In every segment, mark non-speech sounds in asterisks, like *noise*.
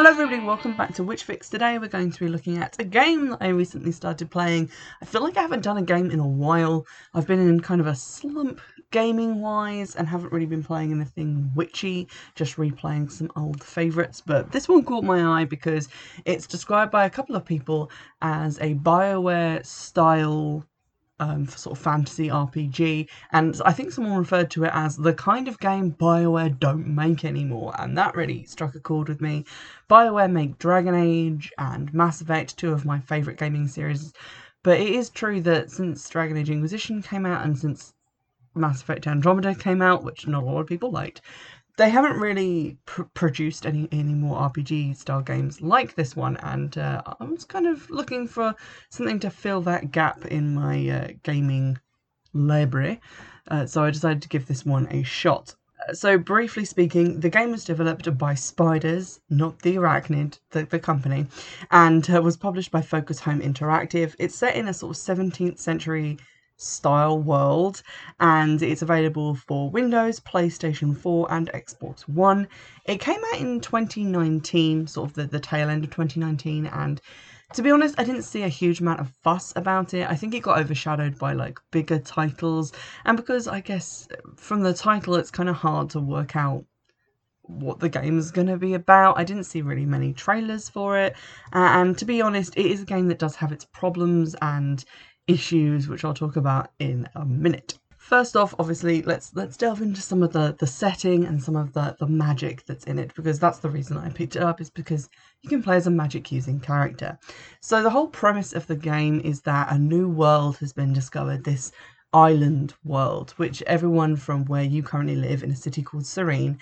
Hello everybody, welcome back to Witch Fix. Today we're going to be looking at a game that I recently started playing. I feel like I haven't done a game in a while. I've been in kind of a slump gaming wise and haven't really been playing anything witchy, just replaying some old favourites. But this one caught my eye because it's described by a couple of people as a Bioware style um, for sort of fantasy RPG, and I think someone referred to it as the kind of game Bioware don't make anymore, and that really struck a chord with me. Bioware make Dragon Age and Mass Effect, two of my favourite gaming series, but it is true that since Dragon Age Inquisition came out and since Mass Effect Andromeda came out, which not a lot of people liked, they haven't really pr- produced any any more RPG style games like this one, and uh, I was kind of looking for something to fill that gap in my uh, gaming library. Uh, so I decided to give this one a shot. Uh, so, briefly speaking, the game was developed by Spiders, not the Arachnid, the, the company, and uh, was published by Focus Home Interactive. It's set in a sort of 17th century style world and it's available for Windows, PlayStation 4 and Xbox One. It came out in 2019, sort of the, the tail end of 2019 and to be honest, I didn't see a huge amount of fuss about it. I think it got overshadowed by like bigger titles and because I guess from the title it's kind of hard to work out what the game is going to be about. I didn't see really many trailers for it, and to be honest, it is a game that does have its problems and issues, which I'll talk about in a minute. First off, obviously, let's let's delve into some of the, the setting and some of the, the magic that's in it, because that's the reason I picked it up, is because you can play as a magic using character. So the whole premise of the game is that a new world has been discovered, this island world, which everyone from where you currently live in a city called Serene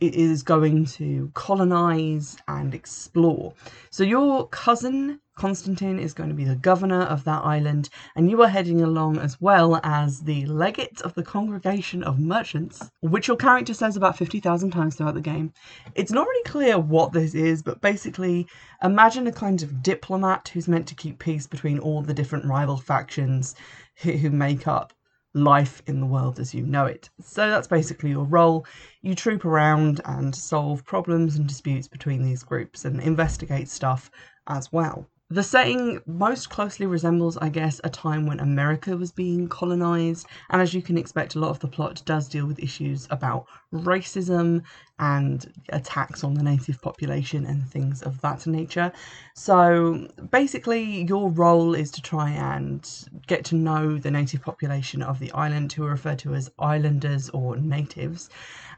is going to colonize and explore. So your cousin Constantine is going to be the governor of that island, and you are heading along as well as the legate of the Congregation of Merchants, which your character says about 50,000 times throughout the game. It's not really clear what this is, but basically, imagine a kind of diplomat who's meant to keep peace between all the different rival factions who make up life in the world as you know it. So that's basically your role. You troop around and solve problems and disputes between these groups and investigate stuff as well. The setting most closely resembles, I guess, a time when America was being colonized, and as you can expect, a lot of the plot does deal with issues about racism and attacks on the native population and things of that nature. So basically, your role is to try and get to know the native population of the island, who are referred to as islanders or natives,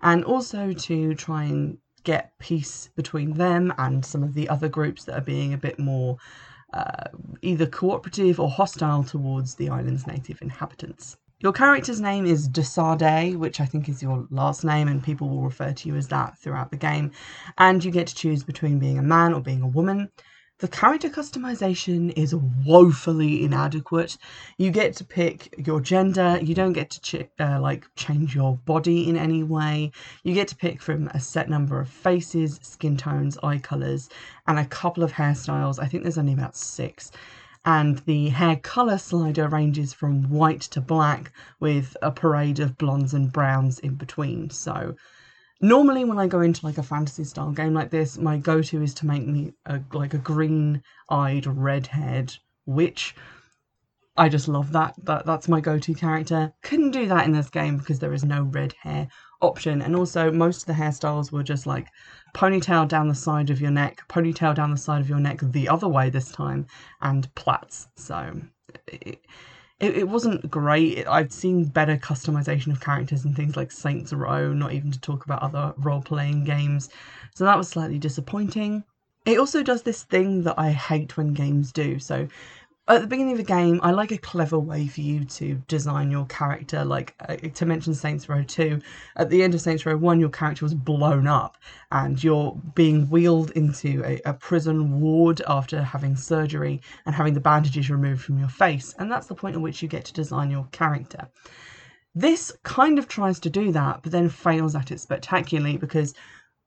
and also to try and get peace between them and some of the other groups that are being a bit more uh, either cooperative or hostile towards the island's native inhabitants. Your character's name is De Sardet, which I think is your last name, and people will refer to you as that throughout the game. And you get to choose between being a man or being a woman. The character customization is woefully inadequate. You get to pick your gender. You don't get to ch- uh, like change your body in any way. You get to pick from a set number of faces, skin tones, eye colors, and a couple of hairstyles. I think there's only about six. And the hair color slider ranges from white to black with a parade of blondes and browns in between. So normally when I go into like a fantasy style game like this, my go-to is to make me a, like a green-eyed, red-haired witch. I just love that. That that's my go-to character. Couldn't do that in this game because there is no red hair option, and also most of the hairstyles were just like ponytail down the side of your neck, ponytail down the side of your neck the other way this time, and plaits. So. It, it, it wasn't great. I've seen better customization of characters and things like Saints Row, not even to talk about other role playing games. So that was slightly disappointing. It also does this thing that I hate when games do. So at the beginning of the game, I like a clever way for you to design your character. Like uh, to mention Saints Row 2, at the end of Saints Row 1, your character was blown up and you're being wheeled into a, a prison ward after having surgery and having the bandages removed from your face. And that's the point at which you get to design your character. This kind of tries to do that, but then fails at it spectacularly because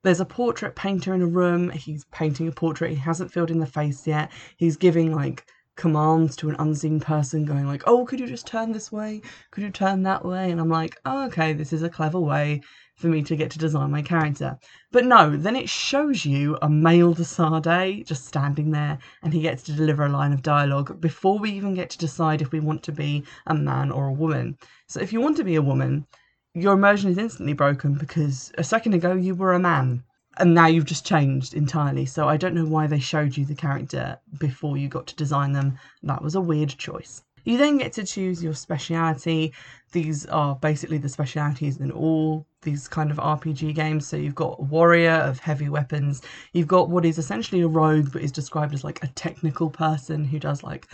there's a portrait painter in a room. He's painting a portrait. He hasn't filled in the face yet. He's giving like commands to an unseen person going like oh could you just turn this way? Could you turn that way? And i'm like oh, okay this is a clever way for me to get to design my character. But no then it shows you a male de Sardet just standing there and he gets to deliver a line of dialogue before we even get to decide if we want to be a man or a woman. So if you want to be a woman your immersion is instantly broken because a second ago you were a man and now you've just changed entirely. So I don't know why they showed you the character before you got to design them. That was a weird choice. You then get to choose your speciality. These are basically the specialities in all these kind of RPG games. So you've got a warrior of heavy weapons. You've got what is essentially a rogue, but is described as like a technical person who does like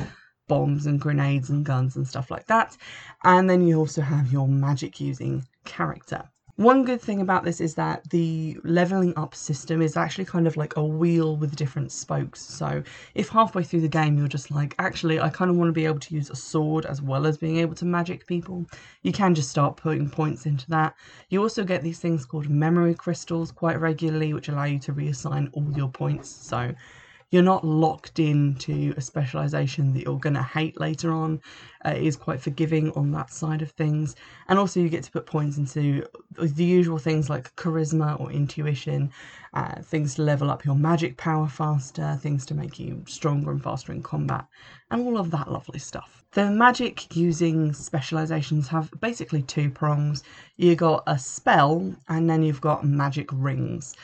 bombs and grenades and guns and stuff like that. And then you also have your magic using character. One good thing about this is that the leveling up system is actually kind of like a wheel with different spokes. So if halfway through the game you're just like, actually, I kind of want to be able to use a sword as well as being able to magic people, you can just start putting points into that. You also get these things called memory crystals quite regularly, which allow you to reassign all your points. So you're not locked into a specialization that you're going to hate later on. Uh, it is quite forgiving on that side of things. And also, you get to put points into the usual things like charisma or intuition, uh, things to level up your magic power faster, things to make you stronger and faster in combat, and all of that lovely stuff. The magic using specializations have basically two prongs. You got a spell, and then you've got magic rings.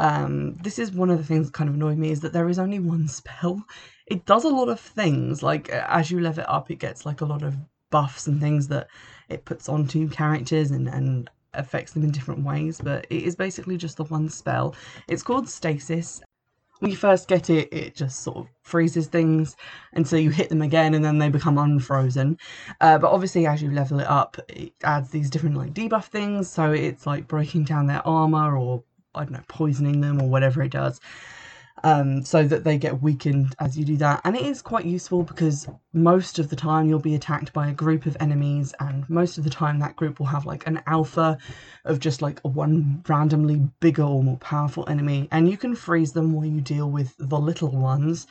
Um, this is one of the things that kind of annoyed me is that there is only one spell. It does a lot of things. Like as you level it up, it gets like a lot of buffs and things that it puts onto characters and, and affects them in different ways. But it is basically just the one spell. It's called Stasis. When you first get it, it just sort of freezes things until you hit them again and then they become unfrozen. Uh, but obviously, as you level it up, it adds these different like debuff things. So it's like breaking down their armor or I don't know, poisoning them or whatever it does. Um, so that they get weakened as you do that. And it is quite useful because most of the time you'll be attacked by a group of enemies, and most of the time that group will have like an alpha of just like one randomly bigger or more powerful enemy, and you can freeze them while you deal with the little ones.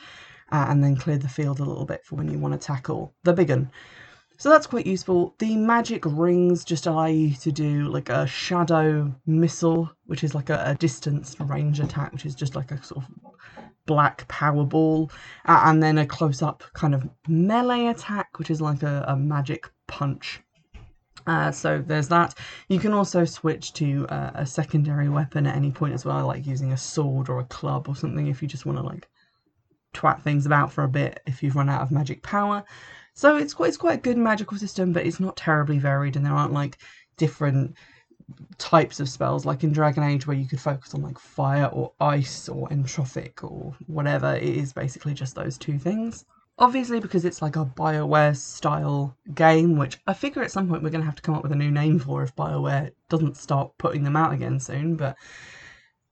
Uh, and then clear the field a little bit for when you want to tackle the big one. So that's quite useful. The magic rings just allow you to do like a shadow missile, which is like a, a distance range attack, which is just like a sort of black power ball, uh, and then a close up kind of melee attack, which is like a, a magic punch. Uh, so there's that. You can also switch to uh, a secondary weapon at any point as well, like using a sword or a club or something if you just want to like twat things about for a bit if you've run out of magic power. So it's quite it's quite a good magical system, but it's not terribly varied, and there aren't like different types of spells like in Dragon Age where you could focus on like fire or ice or entropic or whatever. It is basically just those two things. Obviously, because it's like a BioWare style game, which I figure at some point we're going to have to come up with a new name for if BioWare doesn't start putting them out again soon, but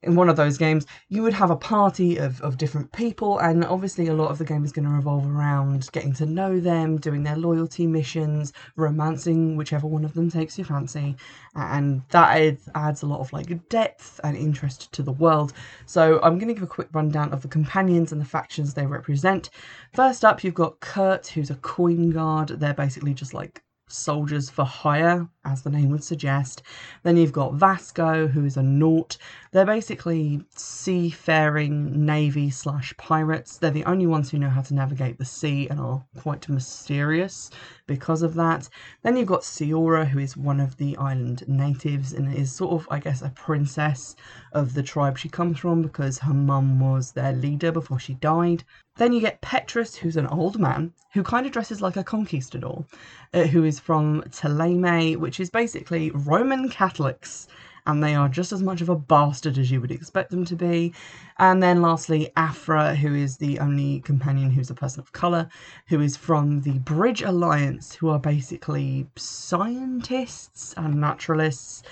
in one of those games, you would have a party of, of different people, and obviously, a lot of the game is going to revolve around getting to know them, doing their loyalty missions, romancing whichever one of them takes your fancy, and that adds a lot of like depth and interest to the world. So, I'm going to give a quick rundown of the companions and the factions they represent. First up, you've got Kurt, who's a coin guard. They're basically just like soldiers for hire, as the name would suggest. Then you've got Vasco, who is a Naut. They're basically seafaring navy slash pirates. They're the only ones who know how to navigate the sea and are quite mysterious because of that. Then you've got Siora, who is one of the island natives and is sort of, I guess, a princess of the tribe she comes from because her mum was their leader before she died. Then you get Petrus, who's an old man who kind of dresses like a conquistador, uh, who is from Thélème, which is basically Roman Catholics and they are just as much of a bastard as you would expect them to be. And then lastly, Aphra, who is the only companion who's a person of colour, who is from the Bridge Alliance, who are basically scientists and naturalists.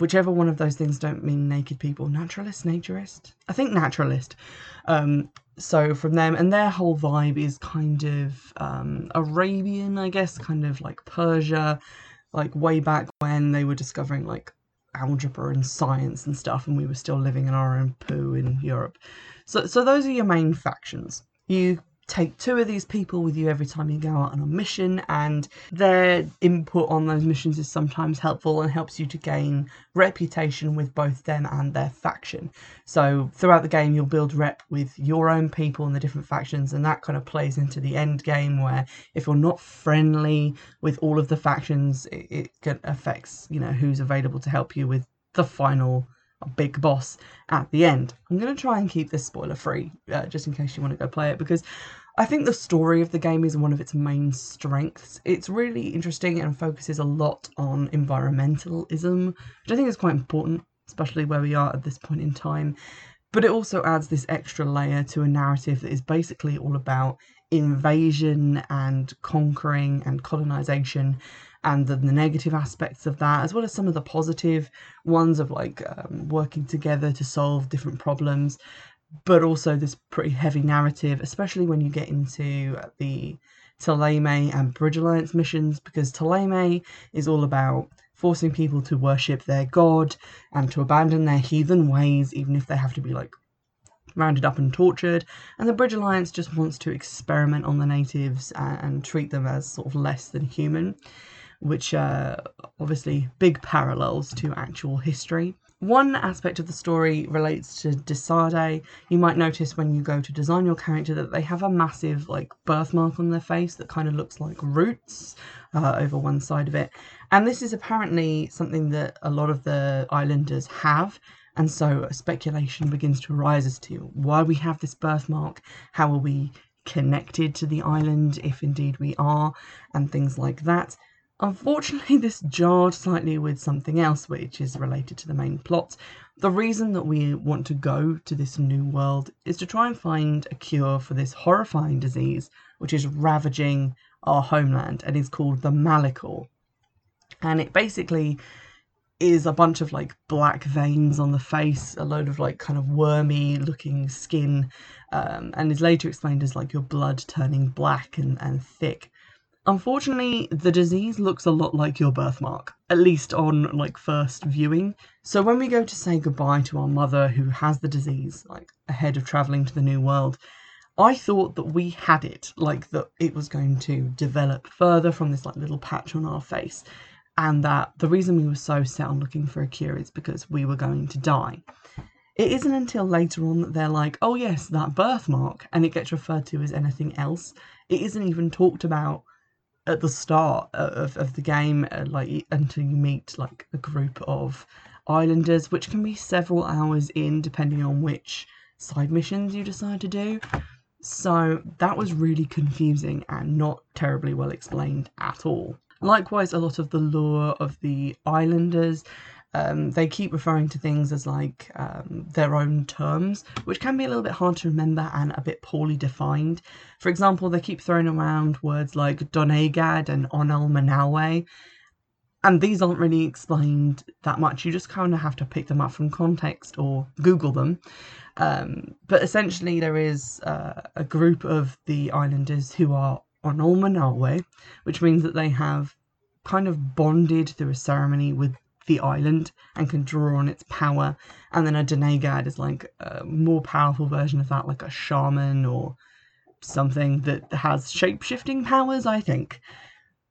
Whichever one of those things don't mean naked people. Naturalist, naturist? I think naturalist. Um, so from them, and their whole vibe is kind of um, Arabian, I guess, kind of like Persia, like way back when they were discovering like algebra and science and stuff, and we were still living in our own poo in Europe. So, so those are your main factions. You take two of these people with you every time you go out on a mission, and their input on those missions is sometimes helpful and helps you to gain reputation with both them and their faction. So throughout the game, you'll build rep with your own people and the different factions, and that kind of plays into the end game where if you're not friendly with all of the factions, it, it affects you know who's available to help you with the final big boss at the end. I'm going to try and keep this spoiler free, uh, just in case you want to go play it, because I think the story of the game is one of its main strengths. It's really interesting and focuses a lot on environmentalism, which I think is quite important, especially where we are at this point in time. But it also adds this extra layer to a narrative that is basically all about invasion and conquering and colonization and the, the, negative aspects of that, as well as some of the positive ones of like um, working together to solve different problems, but also this pretty heavy narrative, especially when you get into the Thélème and Bridge Alliance missions, because Thélème is all about forcing people to worship their god and to abandon their heathen ways, even if they have to be like rounded up and tortured, and the Bridge Alliance just wants to experiment on the natives and, and treat them as sort of less than human which are obviously big parallels to actual history. One aspect of the story relates to De Sardet. You might notice when you go to design your character that they have a massive like birthmark on their face that kind of looks like roots uh, over one side of it. And this is apparently something that a lot of the islanders have. And so speculation begins to arise as to why we have this birthmark, how are we connected to the island, if indeed we are, and things like that. Unfortunately, this jarred slightly with something else which is related to the main plot. The reason that we want to go to this new world is to try and find a cure for this horrifying disease which is ravaging our homeland and is called the Malichor. And it basically is a bunch of like black veins on the face, a load of like kind of wormy looking skin, um, and is later explained as like your blood turning black and, and thick. Unfortunately, the disease looks a lot like your birthmark, at least on like first viewing. So when we go to say goodbye to our mother who has the disease, like ahead of traveling to the new world, I thought that we had it, like that it was going to develop further from this like little patch on our face, and that the reason we were so set on looking for a cure is because we were going to die. It isn't until later on that they're like, oh yes, that birthmark, and it gets referred to as anything else. It isn't even talked about at the start of, of the game, uh, like until you meet like a group of islanders, which can be several hours in depending on which side missions you decide to do. So that was really confusing and not terribly well explained at all. Likewise, a lot of the lore of the islanders um, they keep referring to things as like um, their own terms, which can be a little bit hard to remember and a bit poorly defined. For example, they keep throwing around words like Doneigad and Onel Manawe, and these aren't really explained that much. You just kind of have to pick them up from context or Google them. Um, but essentially, there is uh, a group of the islanders who are Manawe, which means that they have kind of bonded through a ceremony with the island and can draw on its power. And then a Doneigad is like a more powerful version of that, like a shaman or something that has shape shifting powers, I think.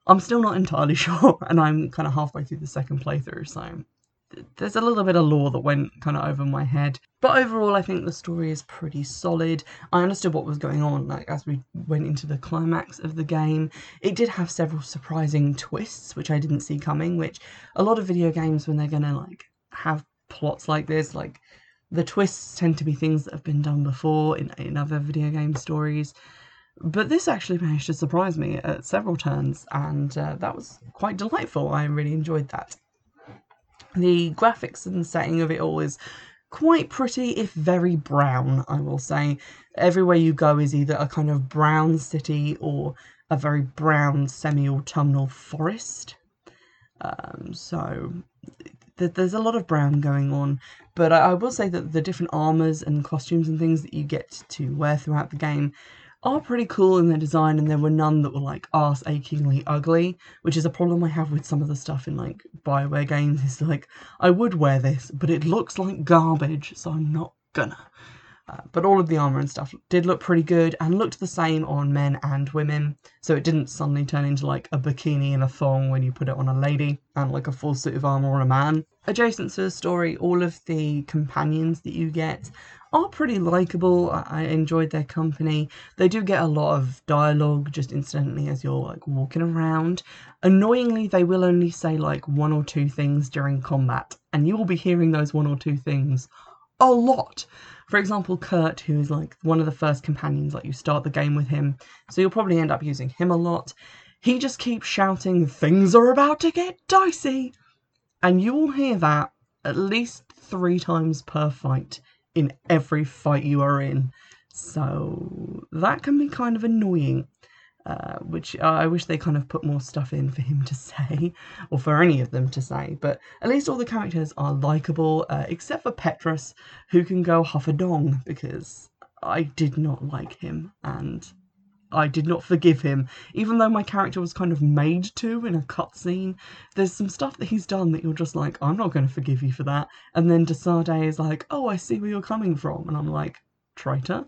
I'm still not entirely *laughs* sure, and I'm kind of halfway through the second playthrough, so there's a little bit of lore that went kind of over my head. But overall, I think the story is pretty solid. I understood what was going on, like as we went into the climax of the game. It did have several surprising twists, which I didn't see coming. Which a lot of video games, when they're gonna like have plots like this, like the twists tend to be things that have been done before in in other video game stories. But this actually managed to surprise me at several turns, and uh, that was quite delightful. I really enjoyed that. The graphics and setting of it all is quite pretty, if very brown, I will say. Everywhere you go is either a kind of brown city or a very brown semi autumnal forest. Um, so th- there's a lot of brown going on, but I, I will say that the different armors and costumes and things that you get to wear throughout the game are pretty cool in their design, and there were none that were like ass achingly ugly, which is a problem I have with some of the stuff in like Bioware games. Is like I would wear this, but it looks like garbage, so I'm not gonna. But all of the armor and stuff did look pretty good and looked the same on men and women. So it didn't suddenly turn into like a bikini and a thong when you put it on a lady and like a full suit of armor on a man. Adjacent to the story, all of the companions that you get are pretty likable. I enjoyed their company. They do get a lot of dialogue just incidentally as you're like walking around. Annoyingly, they will only say like one or two things during combat, and you will be hearing those one or two things a lot. For example, Kurt, who is like one of the first companions, like you start the game with him, so you'll probably end up using him a lot. He just keeps shouting, Things are about to get dicey! And you will hear that at least three times per fight in every fight you are in. So that can be kind of annoying. Uh, which I wish they kind of put more stuff in for him to *laughs* say, or for any of them to say. But at least all the characters are likable, uh, except for Petrus, who can go huff a dong, because I did not like him, and I did not forgive him, even though my character was kind of made to in a cutscene. There's some stuff that he's done that you're just like, I'm not going to forgive you for that. And then de Sardet is like, oh, I see where you're coming from. And I'm like, traitor?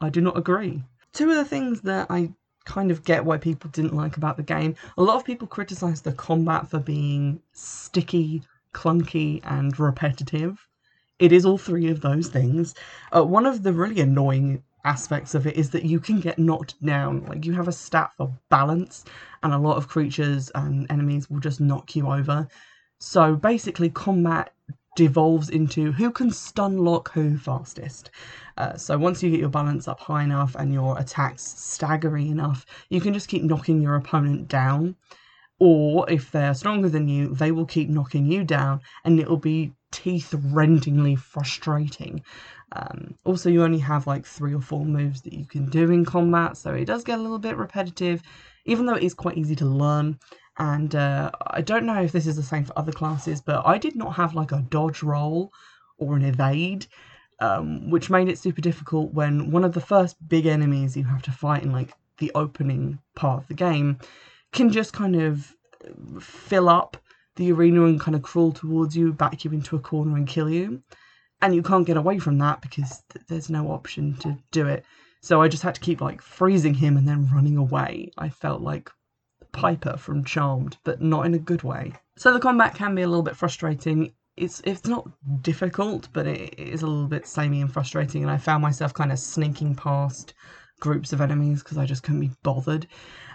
I do not agree. Two of the things that I kind of get why people didn't like about the game. A lot of people criticize the combat for being sticky, clunky, and repetitive. It is all three of those things. Uh, one of the really annoying aspects of it is that you can get knocked down. Like you have a stat for balance, and a lot of creatures and enemies will just knock you over. So basically, combat devolves into who can stun lock who fastest. Uh, so once you get your balance up high enough and your attacks staggery enough, you can just keep knocking your opponent down. Or if they're stronger than you, they will keep knocking you down, and it will be teeth rendingly frustrating. Um, also, you only have like three or four moves that you can do in combat, so it does get a little bit repetitive, even though it is quite easy to learn. And uh, I don't know if this is the same for other classes, but I did not have like a dodge roll or an evade, um, which made it super difficult when one of the first big enemies you have to fight in like the opening part of the game can just kind of fill up the arena and kind of crawl towards you, back you into a corner and kill you and you can't get away from that because th- there's no option to do it. So I just had to keep like freezing him and then running away. I felt like Piper from Charmed, but not in a good way. So the combat can be a little bit frustrating. It's it's not difficult, but it is a little bit samey and frustrating. And I found myself kind of sneaking past groups of enemies because I just couldn't be bothered.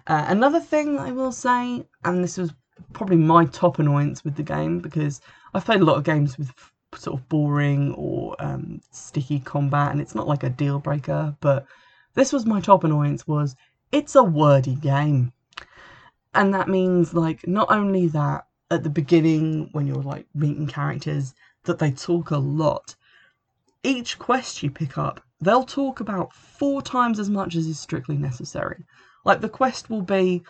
Uh, another thing I will say, and this was probably my top annoyance with the game because I've played a lot of games with sort of boring or um, sticky combat, and it's not like a deal breaker. But this was my top annoyance: was it's a wordy game, and that means like not only that at the beginning when you're like meeting characters that they talk a lot. Each quest you pick up, they'll talk about four times as much as is strictly necessary. Like the quest will be,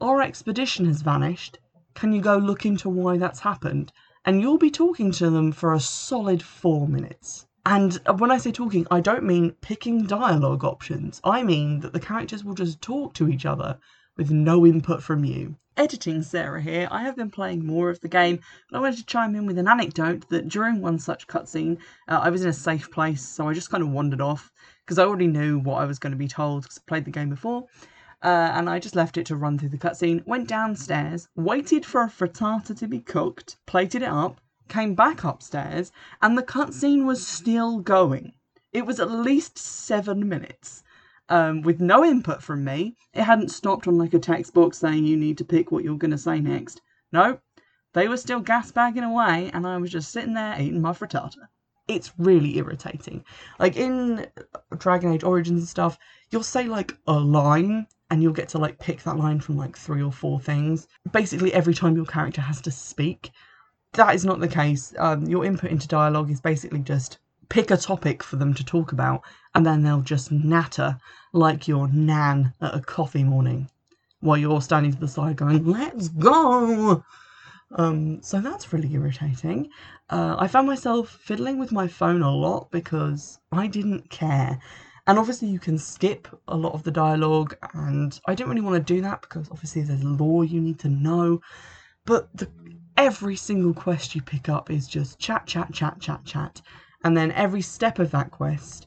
our expedition has vanished. Can you go look into why that's happened? and you'll be talking to them for a solid four minutes. And when I say talking, I don't mean picking dialogue options. I mean that the characters will just talk to each other with no input from you. Editing Sarah here, I have been playing more of the game, but I wanted to chime in with an anecdote that during one such cutscene, uh, I was in a safe place, so I just kind of wandered off because I already knew what I was going to be told because I played the game before. Uh, and I just left it to run through the cutscene. Went downstairs, waited for a frittata to be cooked, plated it up, came back upstairs, and the cutscene was still going. It was at least seven minutes. Um, with no input from me. It hadn't stopped on like a text box saying you need to pick what you're going to say next. No, they were still gas bagging away, and I was just sitting there eating my frittata. It's really irritating. Like in Dragon Age Origins and stuff, you'll say like a line and you'll get to like pick that line from like three or four things. Basically, every time your character has to speak. That is not the case. Um, your input into dialogue is basically just pick a topic for them to talk about, and then they'll just natter like your nan at a coffee morning while you're standing to the side going, Let's go! Um, so that's really irritating. Uh, I found myself fiddling with my phone a lot because I didn't care. And obviously, you can skip a lot of the dialogue, and I didn't really want to do that because obviously there's lore you need to know. But the, every single quest you pick up is just chat, chat, chat, chat, chat. And then every step of that quest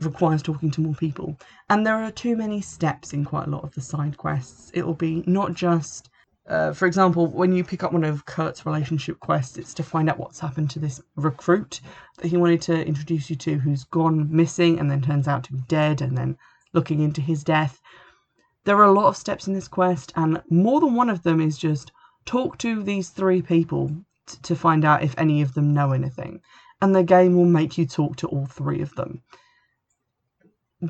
requires talking to more people. And there are too many steps in quite a lot of the side quests. It will be not just, uh, for example, when you pick up one of Kurt's relationship quests, it's to find out what's happened to this recruit that he wanted to introduce you to who's gone missing and then turns out to be dead and then looking into his death. There are a lot of steps in this quest, and more than one of them is just talk to these three people t- to find out if any of them know anything. And the game will make you talk to all three of them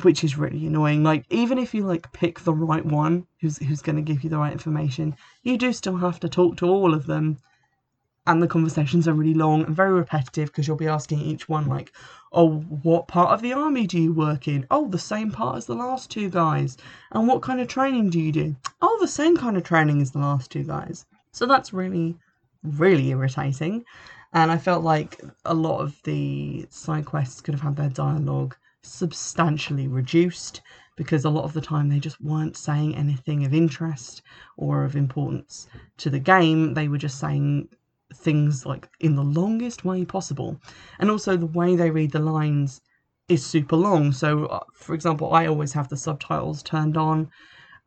which is really annoying. Like even if you like pick the right one who's who's going to give you the right information, you do still have to talk to all of them. And the conversations are really long and very repetitive because you'll be asking each one like, "Oh, what part of the army do you work in? Oh, the same part as the last two guys. And what kind of training do you do? Oh, the same kind of training as the last two guys." So that's really really irritating. And I felt like a lot of the side quests could have had their dialogue substantially reduced because a lot of the time they just weren't saying anything of interest or of importance to the game. They were just saying things like in the longest way possible. And also the way they read the lines is super long. So, uh, for example, I always have the subtitles turned on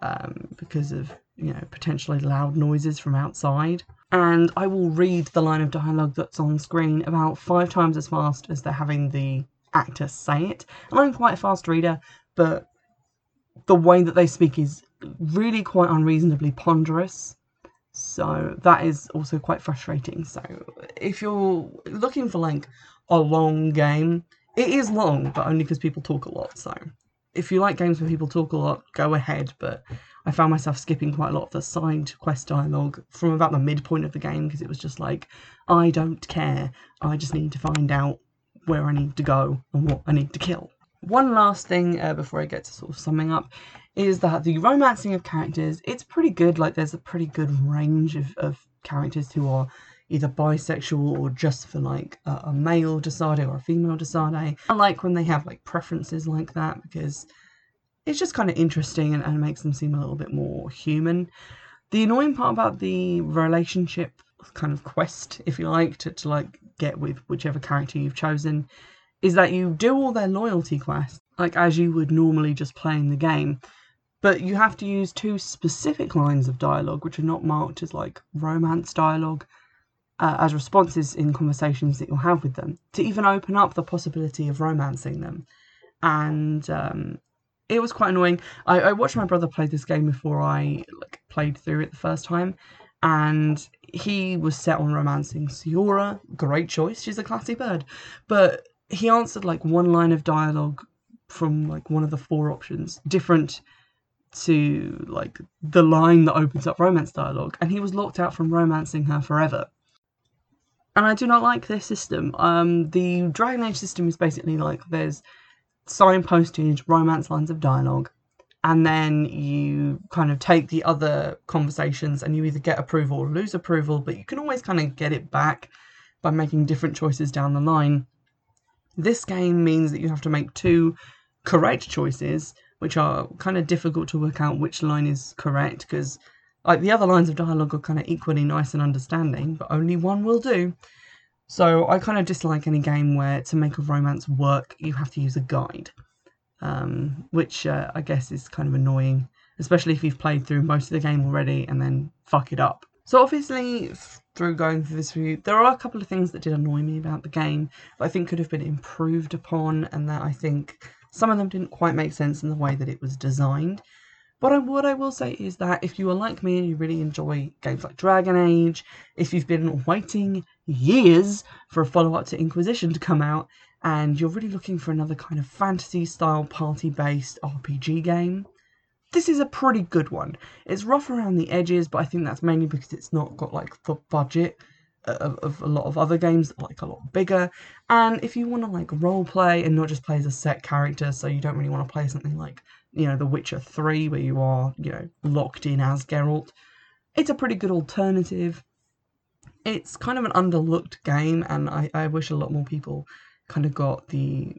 um, because of you know potentially loud noises from outside. And I will read the line of dialogue that's on screen about five times as fast as they're having the actor say it. And I'm quite a fast reader, but the way that they speak is really quite unreasonably ponderous. So that is also quite frustrating. So if you're looking for like a long game, it is long, but only because people talk a lot. So if you like games where people talk a lot, go ahead. But I found myself skipping quite a lot of the side quest dialogue from about the midpoint of the game because it was just like, I don't care. I just need to find out where I need to go and what I need to kill. One last thing uh, before I get to sort of summing up is that the romancing of characters, it's pretty good. Like, there's a pretty good range of, of characters who are either bisexual or just for like a, a male de Sardet or a female de Sardet. I like when they have like preferences like that because it's just kind of interesting and, and makes them seem a little bit more human. The annoying part about the relationship kind of quest, if you like, to, to like get with whichever character you've chosen, is that you do all their loyalty quests, like as you would normally just playing the game. But you have to use two specific lines of dialogue, which are not marked as like romance dialogue, uh, as responses in conversations that you'll have with them, to even open up the possibility of romancing them. And um, it was quite annoying. I, I watched my brother play this game before I like played through it the first time, and he was set on romancing Siora. Great choice. She's a classy bird. But he answered like one line of dialogue from like one of the four options, different to like the line that opens up romance dialogue, and he was locked out from romancing her forever. And I do not like this system. Um, the Dragon Age system is basically like there's signpostage, romance lines of dialogue, and then you kind of take the other conversations and you either get approval or lose approval, but you can always kind of get it back by making different choices down the line. This game means that you have to make two correct choices, which are kind of difficult to work out which line is correct because like the other lines of dialogue are kind of equally nice and understanding, but only one will do. So I kind of dislike any game where to make a romance work, you have to use a guide um, which uh, I guess is kind of annoying, especially if you've played through most of the game already and then fuck it up. So obviously, through going through this review, there are a couple of things that did annoy me about the game that I think could have been improved upon, and that I think some of them didn't quite make sense in the way that it was designed. But I, what I will say is that if you are like me and you really enjoy games like Dragon Age, if you've been waiting years for a follow up to Inquisition to come out, and you're really looking for another kind of fantasy style party based RPG game, this is a pretty good one. It's rough around the edges, but I think that's mainly because it's not got like the budget of, of a lot of other games like a lot bigger. And if you want to like role play and not just play as a set character, so you don't really want to play something like, you know, The Witcher 3 where you are, you know, locked in as Geralt, it's a pretty good alternative. It's kind of an underlooked game, and I, I wish a lot more people kind of got the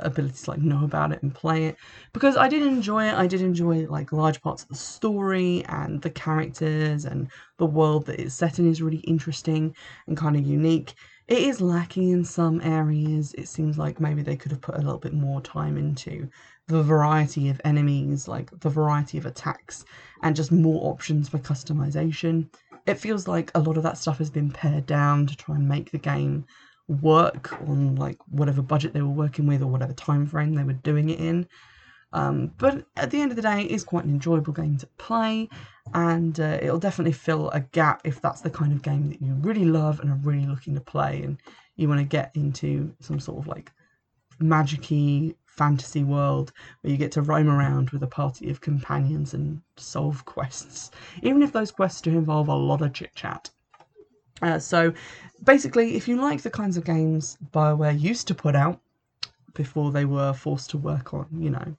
ability to like know about it and play it because I did enjoy it. I did enjoy like large parts of the story and the characters and the world that it's set in is really interesting and kind of unique. It is lacking in some areas. It seems like maybe they could have put a little bit more time into the variety of enemies, like the variety of attacks, and just more options for customization. It feels like a lot of that stuff has been pared down to try and make the game work on like whatever budget they were working with or whatever time frame they were doing it in. Um, but at the end of the day, it is quite an enjoyable game to play, and uh, it'll definitely fill a gap if that's the kind of game that you really love and are really looking to play, and you want to get into some sort of like magicy fantasy world where you get to roam around with a party of companions and solve quests, even if those quests do involve a lot of chit chat. Uh, so, basically, if you like the kinds of games Bioware used to put out before they were forced to work on, you know,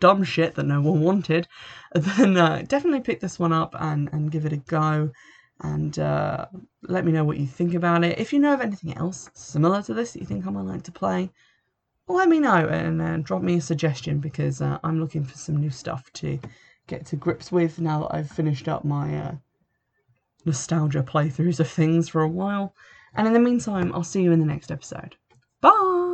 dumb shit that no one wanted, *laughs* then uh, definitely pick this one up and, and give it a go. And uh, let me know what you think about it. If you know of anything else similar to this that you think I might like to play, let me know and uh, drop me a suggestion because uh, I'm looking for some new stuff to get to grips with now that I've finished up my uh, nostalgia playthroughs of things for a while. And in the meantime, I'll see you in the next episode. Bye!